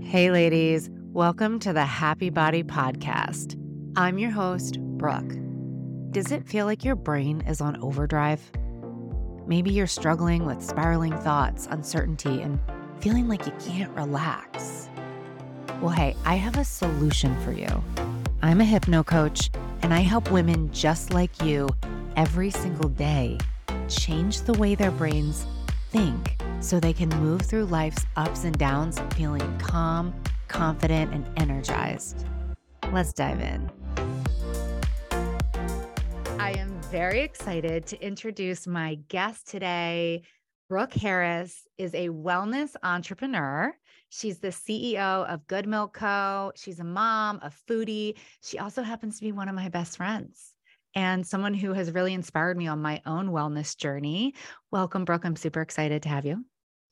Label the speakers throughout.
Speaker 1: Hey, ladies, welcome to the Happy Body Podcast. I'm your host, Brooke. Does it feel like your brain is on overdrive? Maybe you're struggling with spiraling thoughts, uncertainty, and feeling like you can't relax. Well, hey, I have a solution for you. I'm a hypno coach, and I help women just like you every single day change the way their brains think so they can move through life's ups and downs feeling calm, confident, and energized. Let's dive in. I am very excited to introduce my guest today. Brooke Harris is a wellness entrepreneur. She's the CEO of Goodmylk Co. She's a mom, a foodie. She also happens to be one of my best friends and someone who has really inspired me on my own wellness journey. Welcome, Brooke. I'm super excited to have you.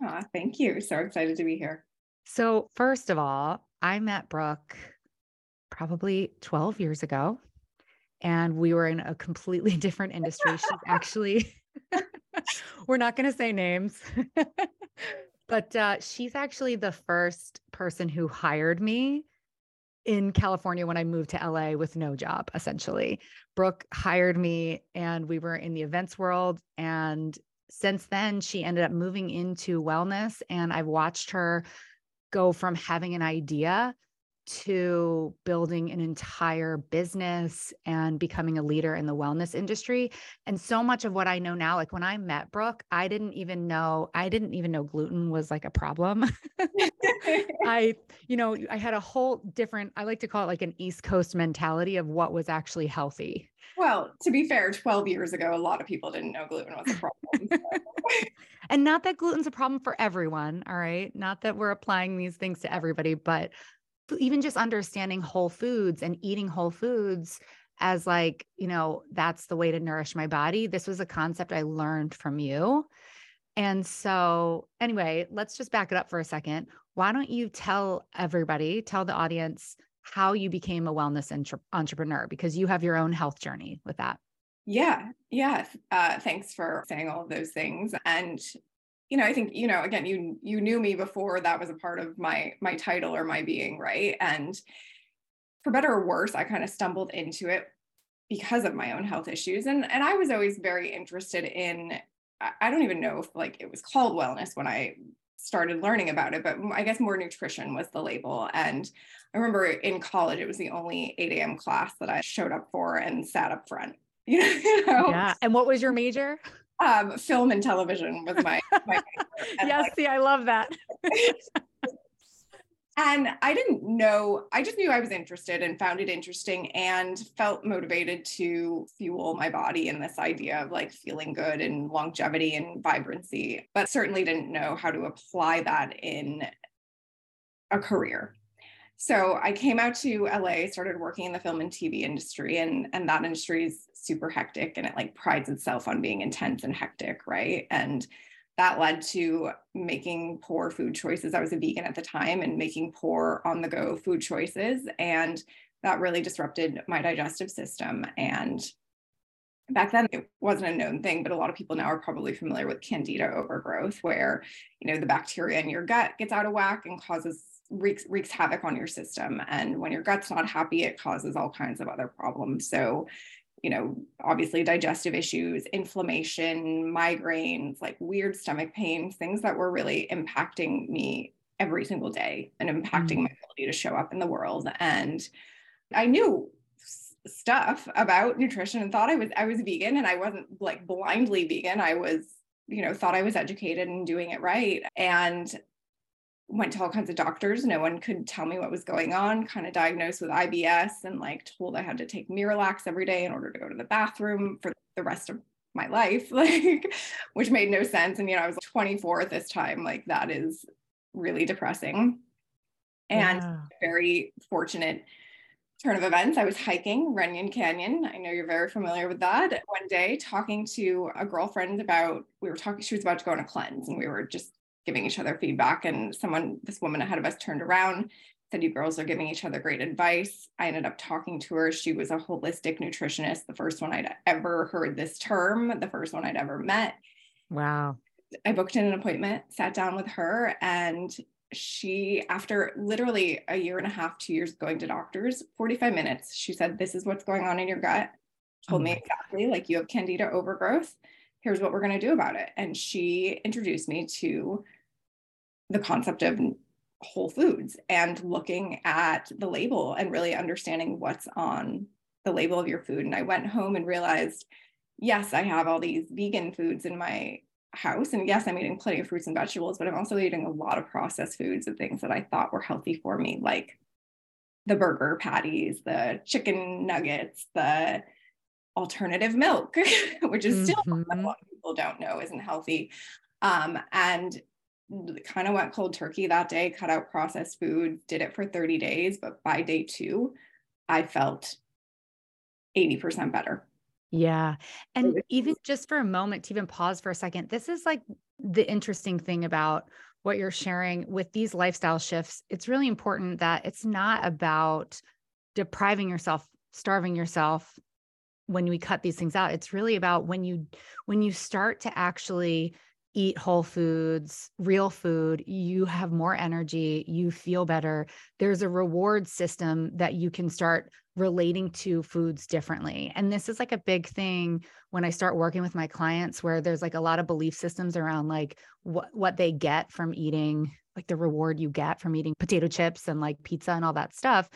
Speaker 2: Oh, thank you. So excited to be here.
Speaker 1: So, first of all, I met Brooke probably 12 years ago, and we were in a completely different industry. She's actually, we're not going to say names, but uh, she's actually the first person who hired me in California when I moved to LA with no job, essentially. Brooke hired me and we were in the events world. And since then, she ended up moving into wellness. And I've watched her go from having an idea to building an entire business and becoming a leader in the wellness industry. And so much of what I know now, like when I met Brooke, I didn't even know, I didn't even know gluten was like a problem. I, you know, I had a whole different, I like to call it like an East Coast mentality of what was actually healthy.
Speaker 2: Well, to be fair, 12 years ago, a lot of people didn't know gluten was a problem.
Speaker 1: and not that gluten's a problem for everyone. All right. Not that we're applying these things to everybody, but even just understanding whole foods and eating whole foods as like, you know, that's the way to nourish my body. This was a concept I learned from you. And so, anyway, let's just back it up for a second. Why don't you tell everybody, tell the audience how you became a wellness entre- entrepreneur because you have your own health journey with that.
Speaker 2: Yeah, yeah. Uh, thanks for saying all of those things. And you know i think you know again you you knew me before that was a part of my my title or my being right? And for better or worse i kind of stumbled into it because of my own health issues. And and i was always very interested in i don't even know if like it was called wellness when i started learning about it but i guess more nutrition was the label. And i remember in college it was the only 8 a.m class that i showed up for and sat up front
Speaker 1: you know? Yeah. And what was your major
Speaker 2: um, film and television was my, my
Speaker 1: yes like, see i love that.
Speaker 2: And i didn't know i just knew i was interested and found it interesting and felt motivated to fuel my body in this idea of like feeling good and longevity and vibrancy but certainly didn't know how to apply that in a career so I came out to LA, started working in the film and TV industry, and and that industry is super hectic, and it like prides itself on being intense and hectic, right? And that led to making poor food choices. I was a vegan at the time, and making poor on the go food choices, and that really disrupted my digestive system. And back then it wasn't a known thing but a lot of people now are probably familiar with candida overgrowth where you know the bacteria in your gut gets out of whack and causes wreaks wreaks havoc on your system and when your gut's not happy it causes all kinds of other problems. So you know obviously digestive issues inflammation migraines like weird stomach pains things that were really impacting me every single day and impacting mm-hmm. my ability to show up in the world. And i knew stuff about nutrition and thought i was i was vegan and i wasn't like blindly vegan. I was you know thought i was educated and doing it right. And went to all kinds of doctors. No one could tell me what was going on, kind of diagnosed with IBS and like told I had to take Miralax every day in order to go to the bathroom for the rest of my life, like, which made no sense. And, you know, I was 24 at this time. Like, that is really depressing. And yeah. very fortunate turn of events. I was hiking Runyon Canyon. I know you're very familiar with that. One day, talking to a girlfriend about, we were talking, she was about to go on a cleanse, and we were just giving each other feedback. And someone, this woman ahead of us turned around, said, You girls are giving each other great advice. I ended up talking to her. She was a holistic nutritionist, the first one I'd ever heard this term, the first one I'd ever met.
Speaker 1: Wow.
Speaker 2: I booked in an appointment, sat down with her, and she, after literally a year and a half, two years going to doctors, 45 minutes, she said, This is what's going on in your gut. Told me mm. exactly, like, you have candida overgrowth. Here's what we're going to do about it. And she introduced me to the concept of whole foods and looking at the label and really understanding what's on the label of your food. And I went home and realized, yes, I have all these vegan foods in my house. And yes, I'm eating plenty of fruits and vegetables, but I'm also eating a lot of processed foods and things that I thought were healthy for me, like the burger patties, the chicken nuggets, the alternative milk, which is still mm-hmm. what people don't know isn't healthy. Um, and kind of went cold turkey that day, cut out processed food, did it for 30 days. But by day two, I felt 80% better.
Speaker 1: Yeah. And even just for a moment to even pause for a second, this is like the interesting thing about what you're sharing with these lifestyle shifts. It's really important that it's not about depriving yourself, starving yourself when we cut these things out. It's really about when you when you start to actually eat whole foods, real food, you have more energy, you feel better. There's a reward system that you can start relating to foods differently. And this is like a big thing when I start working with my clients where there's like a lot of belief systems around like what what they get from eating like the reward you get from eating potato chips and like pizza and all that stuff.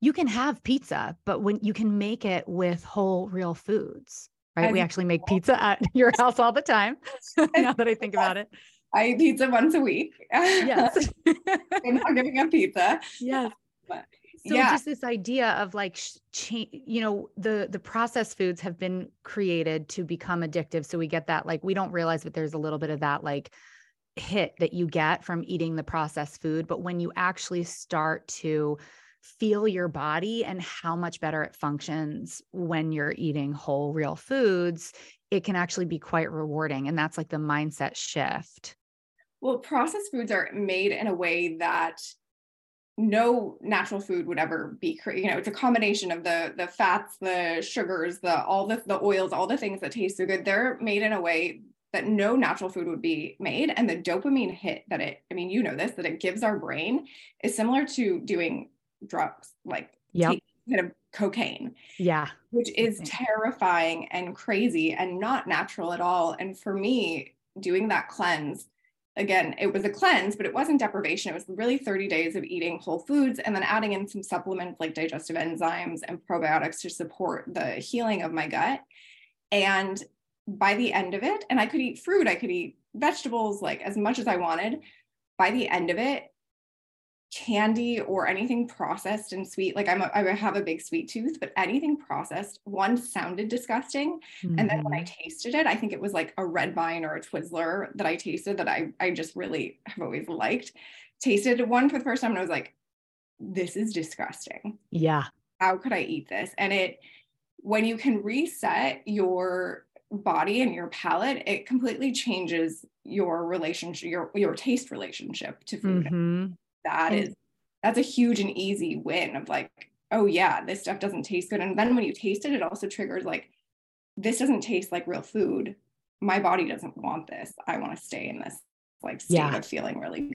Speaker 1: You can have pizza, but when you can make it with whole real foods right? we actually make pizza at your house all the time. now that I think about it.
Speaker 2: I eat pizza once a week. Yes. I'm not giving up pizza.
Speaker 1: Yes. But, so yeah. just this idea of like you know the the processed foods have been created to become addictive so we get that like we don't realize that there's a little bit of that like hit that you get from eating the processed food but when you actually start to feel your body and how much better it functions when you're eating whole, real foods, it can actually be quite rewarding. And that's like the mindset shift.
Speaker 2: Well, processed foods are made in a way that no natural food would ever be created. You know, it's a combination of the the fats, the sugars, the all the the oils, all the things that taste so good. They're made in a way that no natural food would be made. And the dopamine hit that it, I mean, you know this, that it gives our brain is similar to doing drugs, like
Speaker 1: yeah,
Speaker 2: kind of cocaine.
Speaker 1: Yeah.
Speaker 2: Which is terrifying and crazy and not natural at all. And for me, doing that cleanse, again, it was a cleanse, but it wasn't deprivation. It was really 30 days of eating whole foods and then adding in some supplements like digestive enzymes and probiotics to support the healing of my gut. And by the end of it, and I could eat fruit, I could eat vegetables like as much as I wanted. By the end of it, candy or anything processed and sweet like I'm a, I have a big sweet tooth but anything processed one sounded disgusting. Mm-hmm. and then when I mm-hmm. tasted it I think it was like a red vine or a Twizzler that I tasted that I I just really have always liked. Tasted one for the first time and I was like this is disgusting.
Speaker 1: Yeah.
Speaker 2: How could I eat this? And it when you can reset your body and your palate it completely changes your relationship your your taste relationship to food. Mm-hmm that mm. is that's a huge and easy win of like oh yeah this stuff doesn't taste good. And then when you taste it it also triggers like this doesn't taste like real food. My body doesn't want this. I want to stay in this like state yeah. of feeling really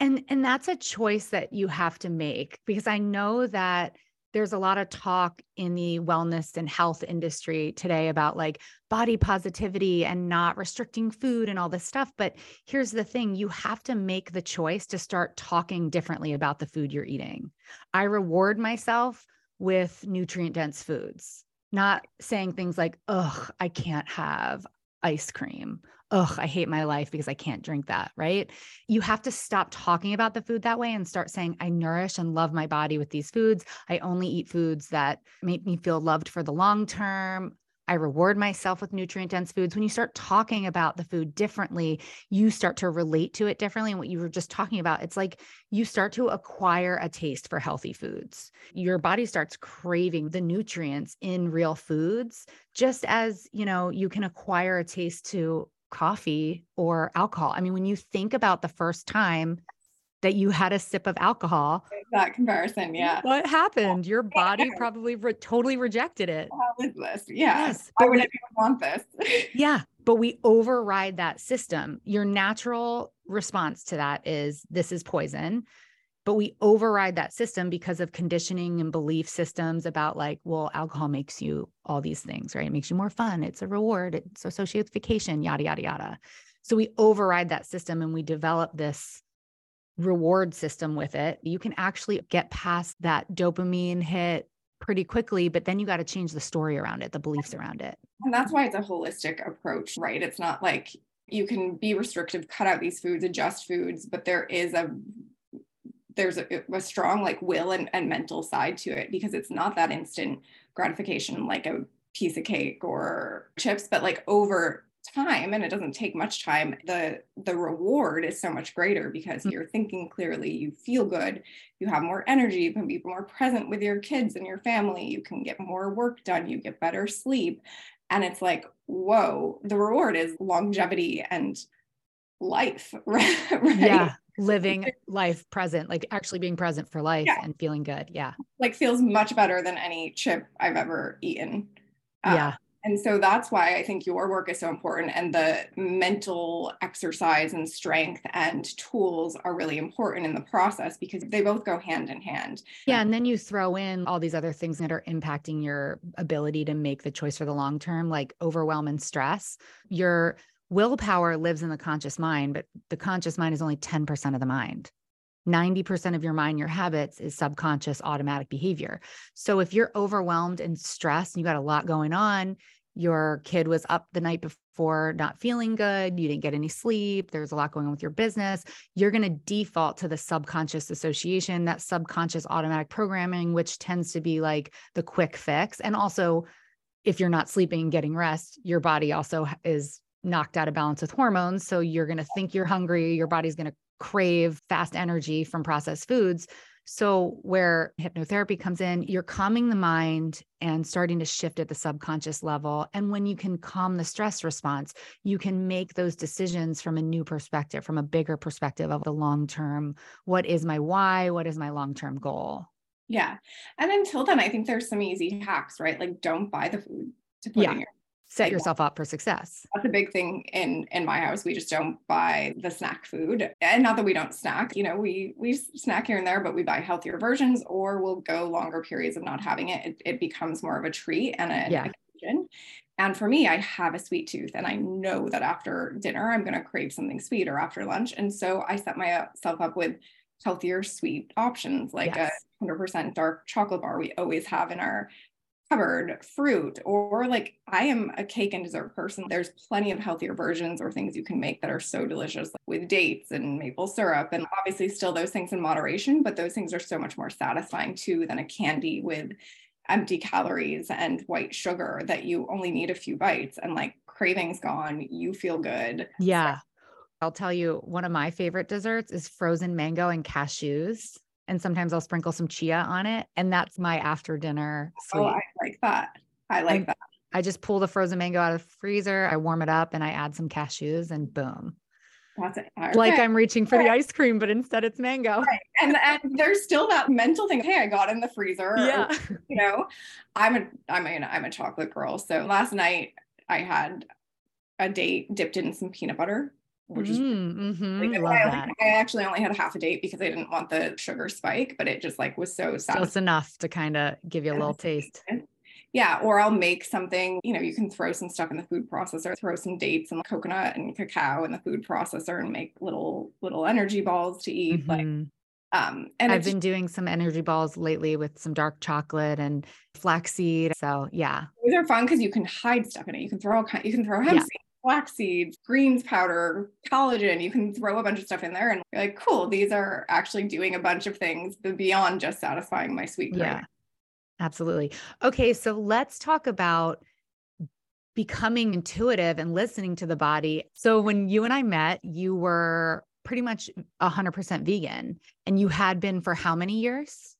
Speaker 1: and and that's a choice that you have to make because i know that there's a lot of talk in the wellness and health industry today about like body positivity and not restricting food and all this stuff. But here's the thing you have to make the choice to start talking differently about the food you're eating. I reward myself with nutrient dense foods, not saying things like, ugh, I can't have ice cream ugh, I hate my life because I can't drink that, right? You have to stop talking about the food that way and start saying, I nourish and love my body with these foods. I only eat foods that make me feel loved for the long term. I reward myself with nutrient dense foods. When you start talking about the food differently, you start to relate to it differently. And what you were just talking about, it's like you start to acquire a taste for healthy foods. Your body starts craving the nutrients in real foods, just as, you know, you can acquire a taste to coffee or alcohol. I mean, when you think about the first time that you had a sip of alcohol,
Speaker 2: that comparison, yeah.
Speaker 1: What happened? Your body probably re- totally rejected it.
Speaker 2: How is this? Yeah. Yes, Why would we, anyone want this?
Speaker 1: yeah. But we override that system. Your natural response to that is this is poison but we override that system because of conditioning and belief systems about like well alcohol makes you all these things right? It makes you more fun. It's a reward. It's vacation yada yada yada. So we override that system and we develop this reward system with it. You can actually get past that dopamine hit pretty quickly but then you got to change the story around it the beliefs around it.
Speaker 2: And that's why it's a holistic approach right? It's not like you can be restrictive cut out these foods adjust foods but there is a there's a, a strong like will and, and mental side to it because it's not that instant gratification like a piece of cake or chips but like over time and it doesn't take much time the the reward is so much greater because mm. you're thinking clearly you feel good you have more energy you can be more present with your kids and your family you can get more work done you get better sleep and it's like whoa the reward is longevity and life right
Speaker 1: yeah living life present, like actually being present for life yeah. and feeling good. Yeah.
Speaker 2: Like feels much better than any chip I've ever eaten.
Speaker 1: Uh, yeah.
Speaker 2: And so that's why I think your work is so important. And the mental exercise and strength and tools are really important in the process because they both go hand in hand.
Speaker 1: Yeah. And then you throw in all these other things that are impacting your ability to make the choice for the long term, like overwhelm and stress. Your willpower lives in the conscious mind, but the conscious mind is only 10% of the mind. 90% of your mind, your habits is subconscious automatic behavior. So if you're overwhelmed and stressed, and you got a lot going on, your kid was up the night before not feeling good, you didn't get any sleep, there's a lot going on with your business, you're going to default to the subconscious association, that subconscious automatic programming, which tends to be like the quick fix. And also, if you're not sleeping and getting rest, your body also is knocked out of balance with hormones. So you're going to think you're hungry. Your body's going to crave fast energy from processed foods. So, where hypnotherapy comes in, you're calming the mind and starting to shift at the subconscious level. And when you can calm the stress response, you can make those decisions from a new perspective, from a bigger perspective of the long term. What is my why? What is my long term goal?
Speaker 2: Yeah. And until then, I think there's some easy hacks, right? Like don't buy the food to put yeah. in your
Speaker 1: set yourself up for success.
Speaker 2: That's a big thing in in my house. We just don't buy the snack food. And not that we don't snack, you know, we we snack here and there, but we buy healthier versions or we'll go longer periods of not having it. It, it becomes more of a treat and a yeah. occasion. And for me, I have a sweet tooth and I know that after dinner I'm going to crave something sweet or after lunch. And so I set myself up with healthier sweet options like yes. a 100% dark chocolate bar we always have in our cupboard fruit or like I am a cake and dessert person. There's plenty of healthier versions or things you can make that are so delicious like with dates and maple syrup and obviously still those things in moderation, but those things are so much more satisfying too than a candy with empty calories and white sugar that you only need a few bites and like cravings gone, you feel good.
Speaker 1: Yeah. So- I'll tell you one of my favorite desserts is frozen mango and cashews and sometimes I'll sprinkle some chia on it. And that's my after dinner sweet. Oh,
Speaker 2: I like that. I like that.
Speaker 1: I just pull the frozen mango out of the freezer, I warm it up, and I add some cashews, and boom. That's it. Okay. Like I'm reaching for right. the ice cream, but instead it's mango.
Speaker 2: Right. And and there's still that mental thing. Hey, I got in the freezer.
Speaker 1: Yeah.
Speaker 2: Or, you know, I'm a I'm a I'm a chocolate girl. So last night I had a date dipped in some peanut butter which is mm, mm-hmm. Love I, that. I actually only had a half a date because I didn't want the sugar spike, but it just like was so sad.
Speaker 1: Just enough to kind of give you a little taste.
Speaker 2: Yeah, or I'll make something, you know, you can throw some stuff in the food processor, throw some dates and coconut and cacao in the food processor and make little little energy balls to eat. Mm-hmm. Like um
Speaker 1: and I've been doing some energy balls lately with some dark chocolate and flaxseed. So yeah.
Speaker 2: These are fun because you can hide stuff in it. You can throw all kind. you can throw hemp yeah. seeds flax seeds, greens powder, collagen. You can throw a bunch of stuff in there and you're like, cool, these are actually doing a bunch of things beyond just satisfying my sweet craving. Yeah,
Speaker 1: absolutely. Okay, so let's talk about becoming intuitive and listening to the body. So when you and I met, you were pretty much 100% vegan and you had been for how many years?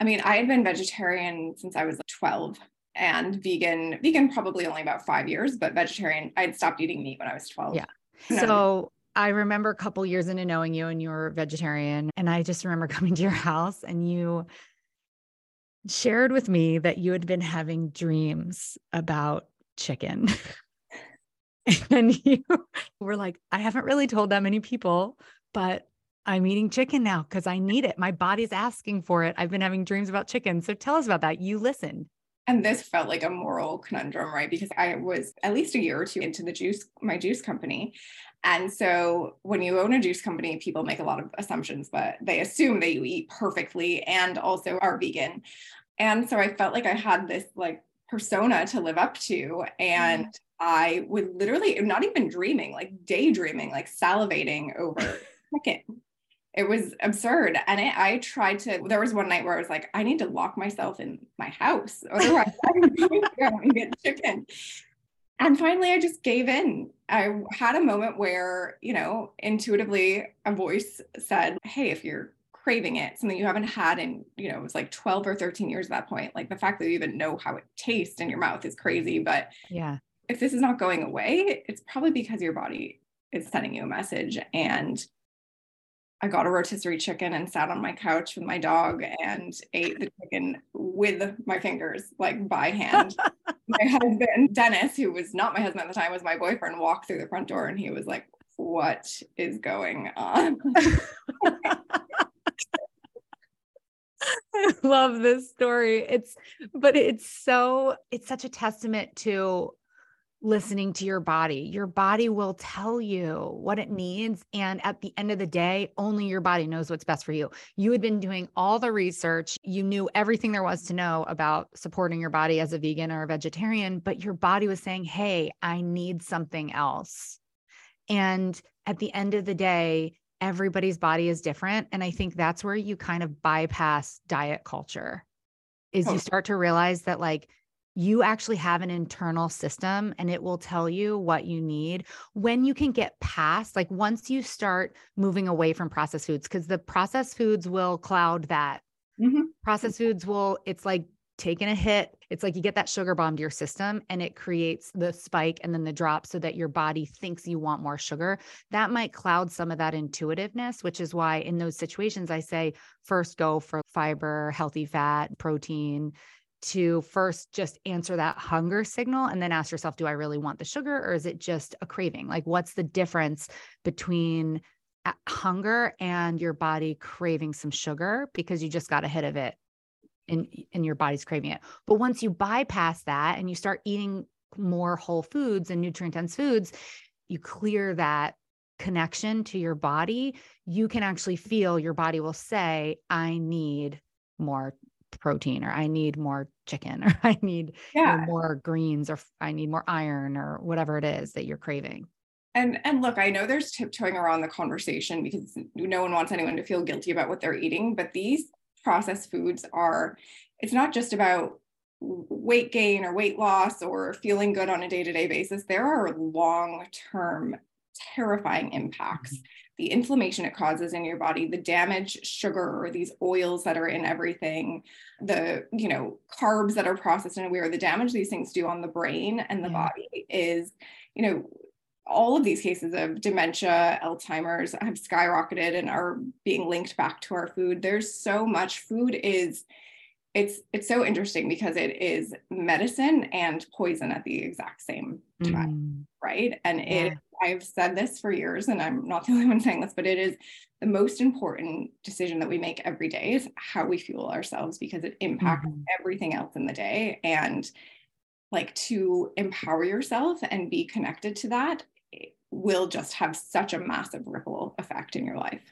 Speaker 2: I mean, I had been vegetarian since I was 12 and vegan vegan probably only about five years but vegetarian i'd stopped eating meat when i was 12
Speaker 1: yeah so i remember a couple years into knowing you and you were vegetarian and i just remember coming to your house and you shared with me that you had been having dreams about chicken And you were like, I haven't really told that many people, but I'm eating chicken now because I need it. My body's asking for it. I've been having dreams about chicken. So tell us about that. You listened.
Speaker 2: And this felt like a moral conundrum, right? Because I was at least a year or two into the juice, my juice company. And so when you own a juice company, people make a lot of assumptions, but they assume that you eat perfectly and also are vegan. And so I felt like I had this like persona to live up to. And mm. I would literally, not even dreaming, like daydreaming, like salivating over chicken it was absurd. And it, I tried to, there was one night where I was like, I need to lock myself in my house. Otherwise, I'm going to and get chicken. And finally, I just gave in. I had a moment where, you know, intuitively a voice said, Hey, if you're craving it, something you haven't had in, you know, it was like 12 or 13 years at that point. Like the fact that you even know how it tastes in your mouth is crazy. But
Speaker 1: yeah,
Speaker 2: if this is not going away, it's probably because your body is sending you a message. And I got a rotisserie chicken and sat on my couch with my dog and ate the chicken with my fingers, like by hand. my husband, Dennis, who was not my husband at the time, was my boyfriend, walked through the front door and he was like, What is going on?
Speaker 1: I love this story. It's, but it's so, it's such a testament to listening to your body. Your body will tell you what it needs. And at the end of the day, only your body knows what's best for you. You had been doing all the research, you knew everything there was to know about supporting your body as a vegan or a vegetarian, but your body was saying, Hey, I need something else. And at the end of the day, everybody's body is different. And I think that's where you kind of bypass diet culture. Is you oh. start to realize that like you actually have an internal system and it will tell you what you need when you can get past like once you start moving away from processed foods because the processed foods will cloud that. Mm-hmm. processed foods will it's like taking a hit. It's like you get that sugar bomb to your system and it creates the spike and then the drop so that your body thinks you want more sugar. That might cloud some of that intuitiveness which is why in those situations i say first go for fiber healthy fat protein to first just answer that hunger signal and then ask yourself, do I really want the sugar or is it just a craving? Like, what's the difference between uh, hunger and your body craving some sugar because you just got a hit of it and, and your body's craving it. But once you bypass that and you start eating more whole foods and nutrient dense foods, you clear that connection to your body. You can actually feel your body will say, I need more protein or I need more chicken or I need yeah. you know, more greens or I need more iron or whatever it is that you're craving.
Speaker 2: And and look, I know there's tiptoeing around the conversation because no one wants anyone to feel guilty about what they're eating, but these processed foods are it's not just about weight gain or weight loss or feeling good on a day-to-day basis. There are long-term terrifying impacts. Mm-hmm the inflammation it causes in your body, the damage sugar or these oils that are in everything, the you know carbs that are processed in a way, or the damage these things do on the brain and the yeah. body is, you know, all of these cases of dementia, Alzheimer's have skyrocketed and are being linked back to our food. There's so much food is it's it's so interesting because it is medicine and poison at the exact same time, mm. Right? And yeah. it I've said this for years, and I'm not the only one saying this, but it is the most important decision that we make every day is how we fuel ourselves because it impacts mm-hmm. everything else in the day. And like to empower yourself and be connected to that will just have such a massive ripple effect in your life.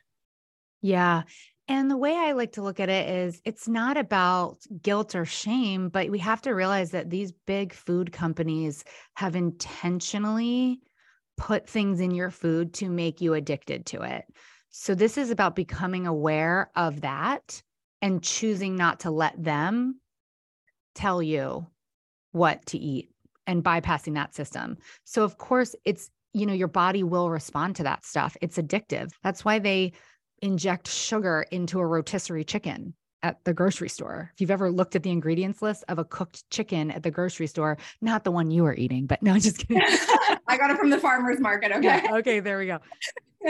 Speaker 1: Yeah. And the way I like to look at it is it's not about guilt or shame, but we have to realize that these big food companies have intentionally put things in your food to make you addicted to it. So, this is about becoming aware of that and choosing not to let them tell you what to eat and bypassing that system. So, of course, it's, you know, your body will respond to that stuff. It's addictive. That's why they inject sugar into a rotisserie chicken at the grocery store. If you've ever looked at the ingredients list of a cooked chicken at the grocery store, not the one you are eating, but no, just kidding.
Speaker 2: I got it from the farmer's market. Okay.
Speaker 1: Yeah, okay, there we go.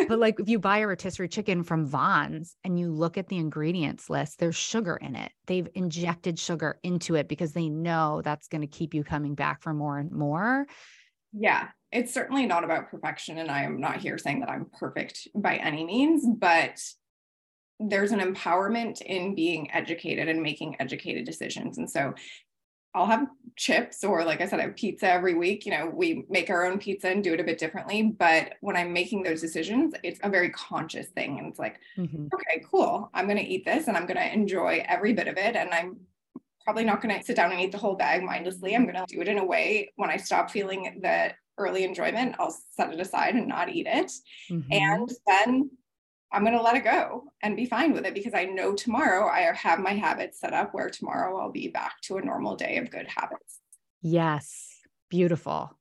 Speaker 1: but like if you buy a rotisserie chicken from Vons and you look at the ingredients list, there's sugar in it. They've injected sugar into it because they know that's going to keep you coming back for more and more.
Speaker 2: Yeah. It's certainly not about perfection. And I am not here saying that I'm perfect by any means, but there's an empowerment in being educated and making educated decisions. And so I'll have chips or like I said, I have pizza every week. You know, we make our own pizza and do it a bit differently. But when I'm making those decisions, it's a very conscious thing. And it's like, mm-hmm. okay, cool. I'm going to eat this and I'm going to enjoy every bit of it. And I'm probably not going to sit down and eat the whole bag mindlessly. I'm going to do it in a way when I stop feeling the early enjoyment, I'll set it aside and not eat it. Mm-hmm. And then I'm going to let it go and be fine with it because I know tomorrow I have my habits set up where tomorrow I'll be back to a normal day of good habits.
Speaker 1: Yes. Beautiful.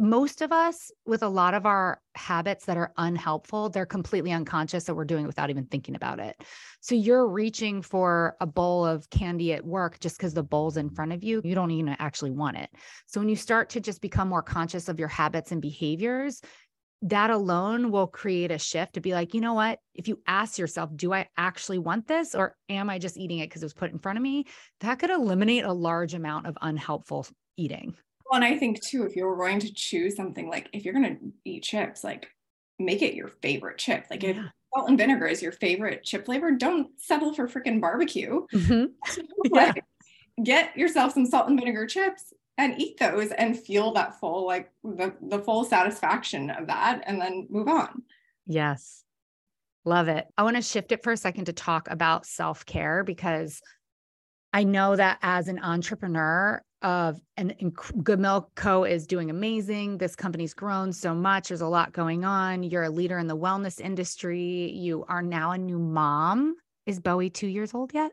Speaker 1: Most of us, with a lot of our habits that are unhelpful, they're completely unconscious that we're doing without even thinking about it. So you're reaching for a bowl of candy at work just because the bowl's in front of you. You don't even actually want it. So when you start to just become more conscious of your habits and behaviors, that alone will create a shift to be like, you know what? If you ask yourself, do I actually want this or am I just eating it because it was put in front of me? That could eliminate a large amount of unhelpful eating.
Speaker 2: Well, and I think too, if you're going to choose something like if you're going to eat chips, like make it your favorite chip. Like yeah. if salt and vinegar is your favorite chip flavor, don't settle for freaking barbecue. Mm-hmm. like, yeah. Get yourself some salt and vinegar chips and eat those and feel that full like the, the full satisfaction of that and then move on
Speaker 1: yes love it i want to shift it for a second to talk about self-care because i know that as an entrepreneur of and, and Goodmylk Co is doing amazing. This company's grown so much. There's a lot going on. You're a leader in the wellness industry. You are now a new mom. Is bowie two years old yet?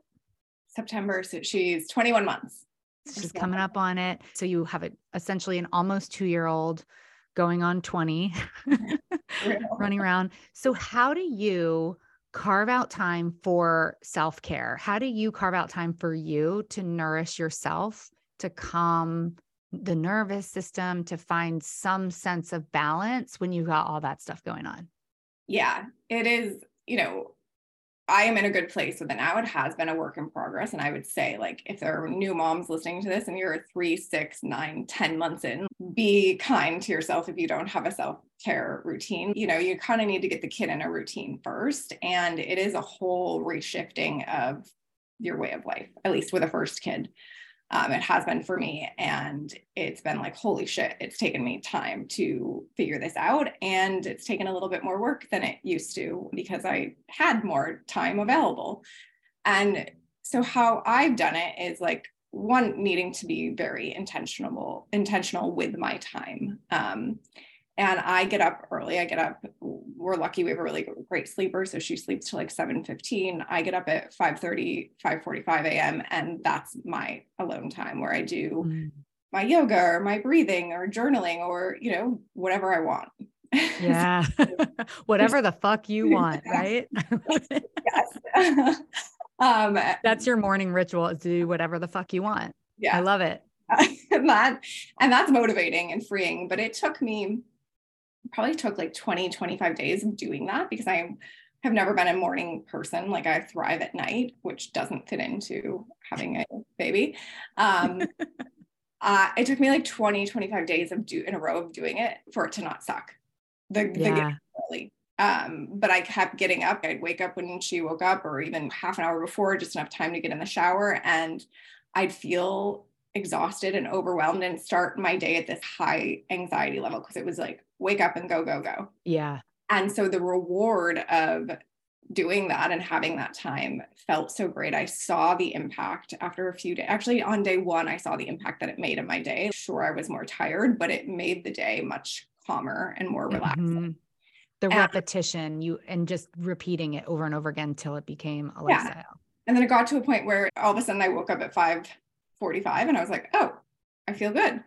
Speaker 2: September so she's 21 months.
Speaker 1: She's coming up on it. So you have a, essentially an almost two year old going on 20, running around. So, how do you carve out time for self care? How do you carve out time for you to nourish yourself, to calm the nervous system, to find some sense of balance when you've got all that stuff going on?
Speaker 2: Yeah, it is, you know, I am in a good place with it now. It has been a work in progress. And I would say, like, if there are new moms listening to this and you're three, six, nine, ten months in, be kind to yourself if you don't have a self care routine. You know, you kind of need to get the kid in a routine first. And it is a whole reshifting of your way of life, at least with a first kid. Um, it has been for me. And it's been like, holy shit, it's taken me time to figure this out. And it's taken a little bit more work than it used to because I had more time available. And so, how I've done it is like, one needing to be very intentional intentional with my time um, and I get up early. I get up. We're lucky we have a really great sleeper, so she sleeps till like 7:15. I get up at 5:30, 5:45 a.m. and that's my alone time where I do mm. my yoga or my breathing or journaling or you know whatever I want.
Speaker 1: Yeah. whatever the fuck you want, right? yes. um that's your morning ritual is do whatever the fuck you want. Yeah. I love it.
Speaker 2: and that and that's motivating and freeing, but it took me probably took like 20, 25 days of doing that because I have never been a morning person. Like I thrive at night, which doesn't fit into having a baby. Um, uh, it took me like 20, 25 days of do in a row of doing it for it to not suck. The, yeah. the um, but I kept getting up. I'd wake up when she woke up, or even half an hour before, just enough time to get in the shower, and I'd feel exhausted and overwhelmed and start my day at this high anxiety level because it was like wake up and go, go, go.
Speaker 1: Yeah.
Speaker 2: And so the reward of doing that and having that time felt so great. I saw the impact after a few days. Actually, on day one, I saw the impact that it made in my day. Sure, I was more tired, but it made the day much calmer and more relaxed. Mm-hmm.
Speaker 1: The repetition, you and just repeating it over and over again until it became a lifestyle. Yeah.
Speaker 2: And then it got to a point where all of a sudden I woke up at 5:45 and I was like, oh, I feel good.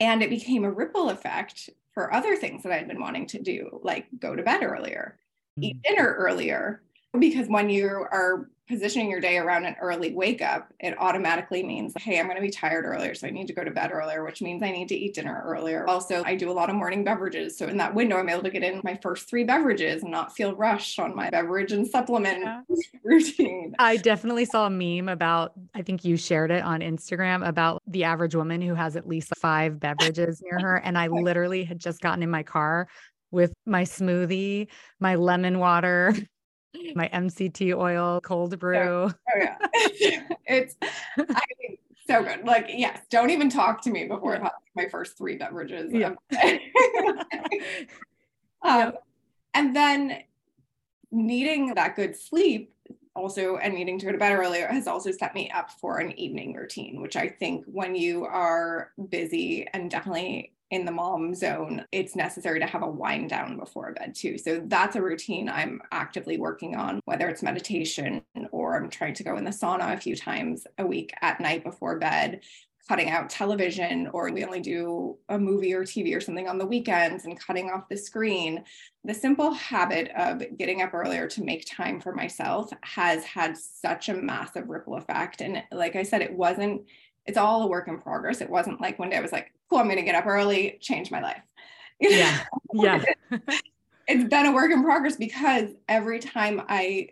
Speaker 2: And it became a ripple effect for other things that I'd been wanting to do, like go to bed earlier, mm-hmm. eat dinner earlier, Because when you are positioning your day around an early wake up, it automatically means, hey, I'm going to be tired earlier. So I need to go to bed earlier, which means I need to eat dinner earlier. Also, I do a lot of morning beverages. So in that window, I'm able to get in my first three beverages and not feel rushed on my beverage and supplement yeah. routine.
Speaker 1: I definitely saw a meme about, I think you shared it on Instagram about the average woman who has at least five beverages near her. And I literally had just gotten in my car with my smoothie, my lemon water, my MCT oil cold brew.
Speaker 2: Oh, oh yeah. it's I mean, so good. Like, yes, don't even talk to me before yeah. my first three beverages. Yeah. um, and then needing that good sleep also and needing to go to bed earlier has also set me up for an evening routine, which I think when you are busy and definitely in the mom zone, it's necessary to have a wind down before bed too. So that's a routine I'm actively working on, whether it's meditation or I'm trying to go in the sauna a few times a week at night before bed, cutting out television, or we only do a movie or TV or something on the weekends and cutting off the screen. The simple habit of getting up earlier to make time for myself has had such a massive ripple effect. And like I said, it wasn't it's all a work in progress. It wasn't like one day I was like, cool, I'm going to get up early, change my life.
Speaker 1: Yeah. Yeah.
Speaker 2: it's been a work in progress because every time I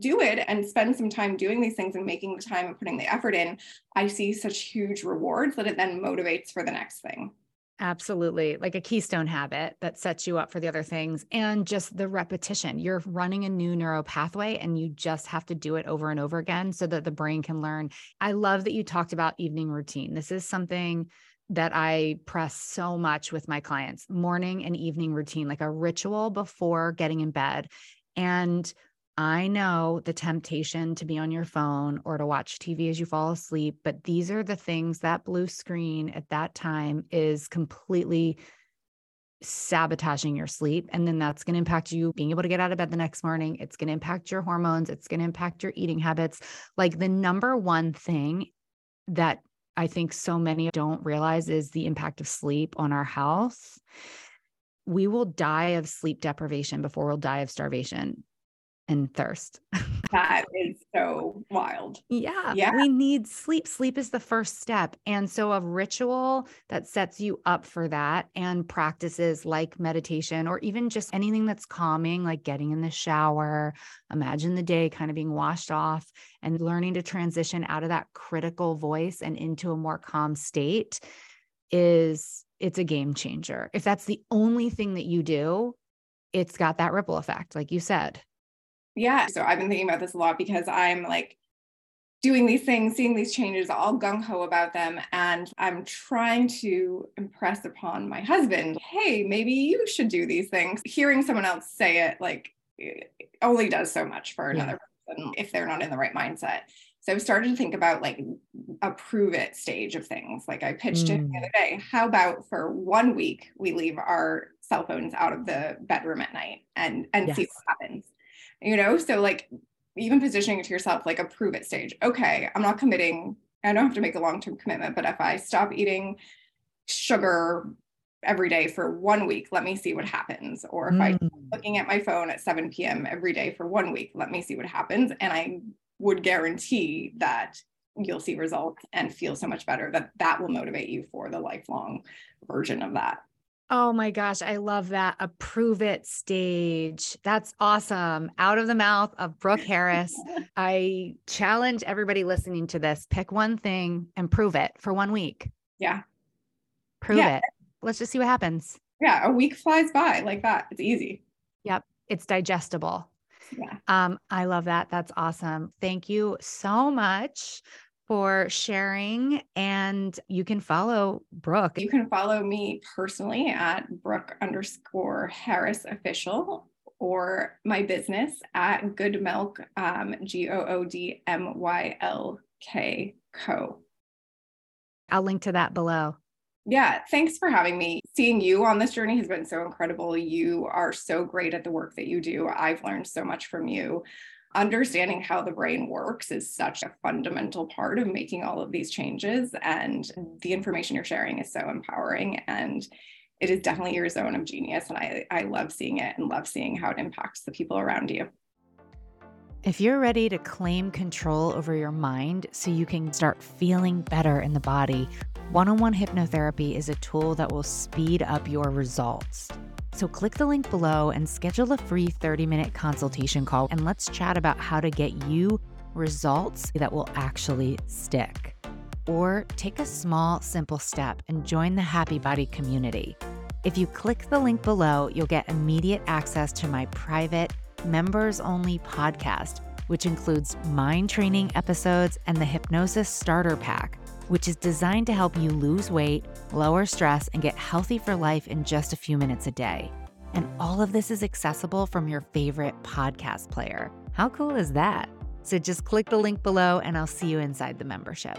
Speaker 2: do it and spend some time doing these things and making the time and putting the effort in, I see such huge rewards that it then motivates for the next thing.
Speaker 1: Absolutely. Like a keystone habit that sets you up for the other things and just the repetition. You're running a new neural pathway and you just have to do it over and over again so that the brain can learn. I love that you talked about evening routine. This is something that I press so much with my clients morning and evening routine, like a ritual before getting in bed. And I know the temptation to be on your phone or to watch TV as you fall asleep, but these are the things that blue screen at that time is completely sabotaging your sleep. And then that's going to impact you being able to get out of bed the next morning. It's going to impact your hormones. It's going to impact your eating habits. Like the number one thing that I think so many don't realize is the impact of sleep on our health. We will die of sleep deprivation before we'll die of starvation and thirst.
Speaker 2: that is so wild.
Speaker 1: Yeah. Yeah. We need sleep. Sleep is the first step. And so, a ritual that sets you up for that and practices like meditation or even just anything that's calming, like getting in the shower, imagine the day kind of being washed off and learning to transition out of that critical voice and into a more calm state is it's a game changer. If that's the only thing that you do, it's got that ripple effect, like you said.
Speaker 2: Yeah. So I've been thinking about this a lot because I'm like doing these things, seeing these changes, all gung ho about them. And I'm trying to impress upon my husband, hey, maybe you should do these things. Hearing someone else say it, like, it only does so much for another yeah. person if they're not in the right mindset. So I've started to think about like a prove it stage of things. Like I pitched mm. it the other day. How about for one week we leave our cell phones out of the bedroom at night and and yes. see what happens you know? So like even positioning it to yourself like a prove it stage. Okay i'm not committing. I don't have to make a long-term commitment but if i stop eating sugar every day for one week let me see what happens. Or if mm. i'm looking at my phone at 7 p.m every day for one week let me see what happens. And i would guarantee that you'll see results and feel so much better that that will motivate you for the lifelong version of that
Speaker 1: Oh my gosh, I love that. Approve it stage. That's awesome. Out of the mouth of Brooke Harris. I challenge everybody listening to this pick one thing and prove it for one week.
Speaker 2: Yeah.
Speaker 1: Prove yeah. it. Let's just see what happens.
Speaker 2: Yeah. A week flies by like that. It's easy.
Speaker 1: Yep. It's digestible.
Speaker 2: Yeah.
Speaker 1: Um, I love that. That's awesome. Thank you so much for sharing. And you can follow Brooke.
Speaker 2: You can follow me personally at Brooke underscore Harris official or my business at Goodmylk, um, G O O D M Y L K Co.
Speaker 1: I'll link to that below.
Speaker 2: Yeah, thanks for having me. Seeing you on this journey has been so incredible. You are so great at the work that you do. I've learned so much from you understanding how the brain works is such a fundamental part of making all of these changes. And the information you're sharing is so empowering. And it is definitely your zone of genius. And I, I love seeing it and love seeing how it impacts the people around you.
Speaker 1: If you're ready to claim control over your mind so you can start feeling better in the body, one on one hypnotherapy is a tool that will speed up your results. So click the link below and schedule a free 30 minute consultation call, and let's chat about how to get you results that will actually stick. Or take a small, simple step and join the Happy Body community. If you click the link below, you'll get immediate access to my private, members only podcast, which includes mind training episodes and the Hypnosis Starter Pack, which is designed to help you lose weight, lower stress, and get healthy for life in just a few minutes a day. And all of this is accessible from your favorite podcast player. How cool is that? So just click the link below and I'll see you inside the membership.